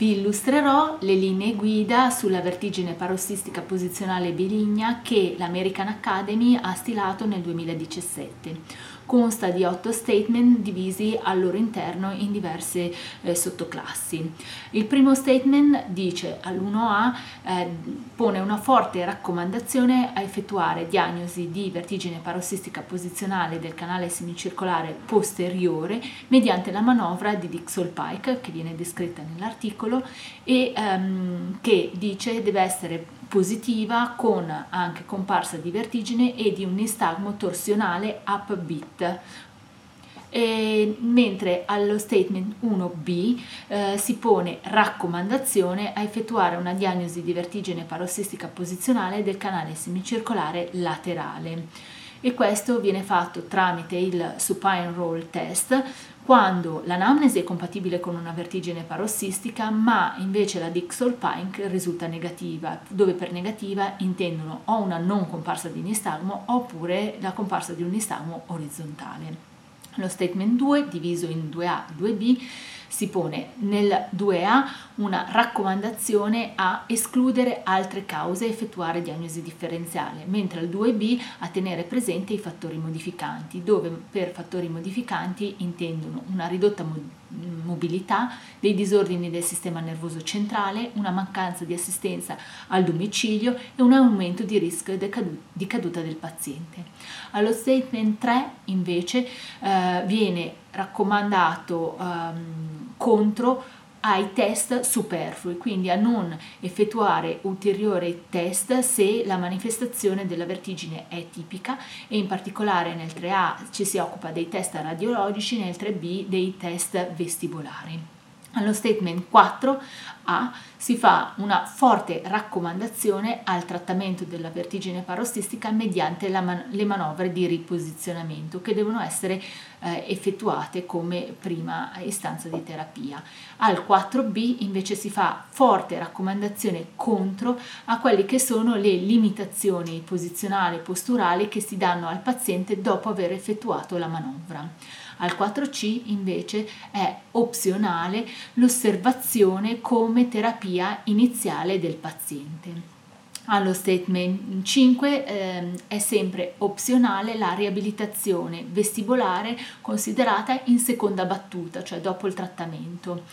Vi illustrerò le linee guida sulla vertigine parossistica posizionale biligna che l'American Academy ha stilato nel 2017 consta di otto statement divisi al loro interno in diverse eh, sottoclassi. Il primo statement dice all'1A eh, pone una forte raccomandazione a effettuare diagnosi di vertigine parossistica posizionale del canale semicircolare posteriore mediante la manovra di Dixon-Pike che viene descritta nell'articolo e ehm, che dice deve essere positiva con anche comparsa di vertigine e di un nistagmo torsionale up beat. E, mentre allo statement 1b eh, si pone raccomandazione a effettuare una diagnosi di vertigine parossistica posizionale del canale semicircolare laterale e questo viene fatto tramite il supine roll test quando l'anamnesi è compatibile con una vertigine parossistica, ma invece la Dixol-Pink risulta negativa, dove per negativa intendono o una non comparsa di nistagmo oppure la comparsa di un nistagmo orizzontale. Lo statement 2, diviso in 2A e 2B, si pone nel 2A una raccomandazione a escludere altre cause e effettuare diagnosi differenziale, mentre al 2B a tenere presente i fattori modificanti, dove per fattori modificanti intendono una ridotta mobilità, dei disordini del sistema nervoso centrale, una mancanza di assistenza al domicilio e un aumento di rischio di caduta del paziente. Allo statement 3 invece eh, viene raccomandato ehm, contro ai test superflui, quindi a non effettuare ulteriori test se la manifestazione della vertigine è tipica e in particolare nel 3A ci si occupa dei test radiologici, nel 3B dei test vestibolari. Allo statement 4a si fa una forte raccomandazione al trattamento della vertigine parossistica mediante man- le manovre di riposizionamento che devono essere eh, effettuate come prima istanza di terapia. Al 4b invece si fa forte raccomandazione contro a quelle che sono le limitazioni posizionali e posturali che si danno al paziente dopo aver effettuato la manovra. Al 4C invece è opzionale l'osservazione come terapia iniziale del paziente. Allo statement 5 eh, è sempre opzionale la riabilitazione vestibolare considerata in seconda battuta, cioè dopo il trattamento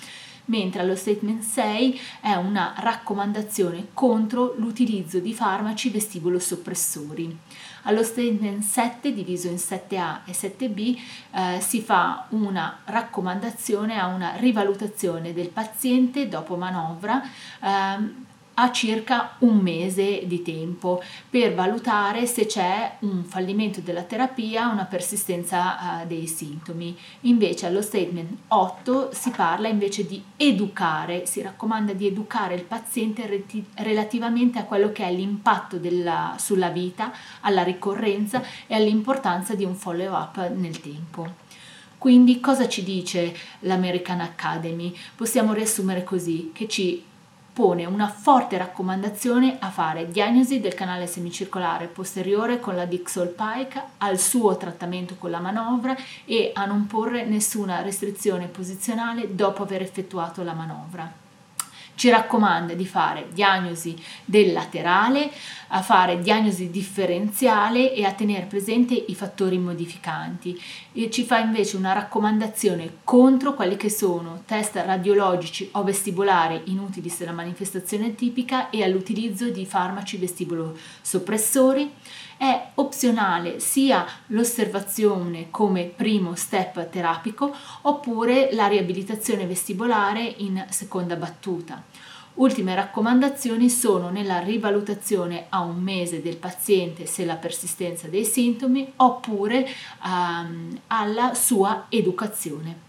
mentre allo statement 6 è una raccomandazione contro l'utilizzo di farmaci vestibolo soppressori. Allo statement 7, diviso in 7A e 7B, eh, si fa una raccomandazione a una rivalutazione del paziente dopo manovra. Eh, a circa un mese di tempo per valutare se c'è un fallimento della terapia, una persistenza uh, dei sintomi. Invece allo statement 8 si parla invece di educare, si raccomanda di educare il paziente reti- relativamente a quello che è l'impatto della, sulla vita, alla ricorrenza e all'importanza di un follow up nel tempo. Quindi cosa ci dice l'American Academy? Possiamo riassumere così, che ci pone una forte raccomandazione a fare diagnosi del canale semicircolare posteriore con la Dixol-Pike, al suo trattamento con la manovra e a non porre nessuna restrizione posizionale dopo aver effettuato la manovra ci raccomanda di fare diagnosi del laterale, a fare diagnosi differenziale e a tenere presente i fattori modificanti. E ci fa invece una raccomandazione contro quelli che sono test radiologici o vestibolari inutili se la manifestazione è tipica e all'utilizzo di farmaci vestibolo soppressori è opzionale sia l'osservazione come primo step terapico oppure la riabilitazione vestibolare in seconda battuta. Ultime raccomandazioni sono nella rivalutazione a un mese del paziente se la persistenza dei sintomi oppure um, alla sua educazione.